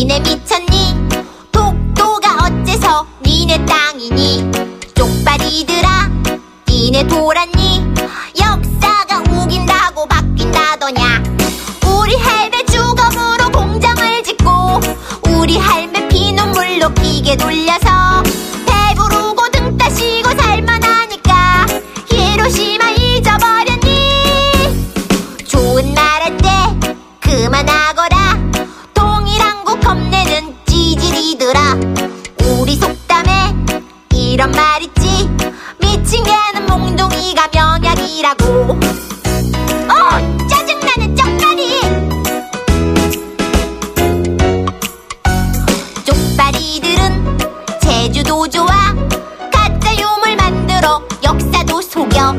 니네 미쳤니? 독도가 어째서 니네 땅이니? 쪽발이들아, 니네 돌았니? 역사가 우긴다고 바뀐다더냐? 우리 할배 주검으로 공장을 짓고, 우리 할배 피눈물로 기계 돌려서 이런 말 있지. 미친 개는 몽둥이가 명약이라고. 어 짜증나는 쩍다리. 쪽다리들은 제주도 좋아. 가짜 유물 만들어 역사도 속여.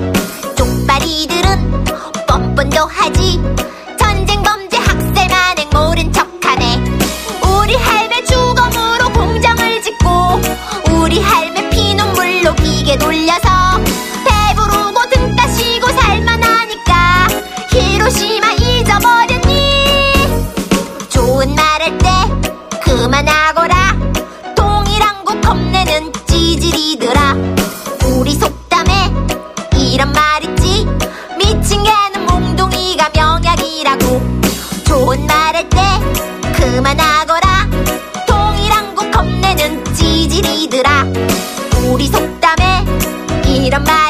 쪽다리들은 뻔뻔도 하지. 전쟁 범죄 학살 만행 모른 척하네. 우리 할매 주검으로 공장을 짓고 우리 할 기계 돌려서 배부르고 등 따시고 살만하니까 히로시마 잊어버렸니 좋은 말 할 때 그만하거라. 동일한국 겁내는 찌질이들아. 우리 속담에 이런 말 있지? 미친 개는 몽둥이가 명약이라고. 좋은 말 할 때 그만하거라. 동일한국 겁내는 찌질이들아 이런 말.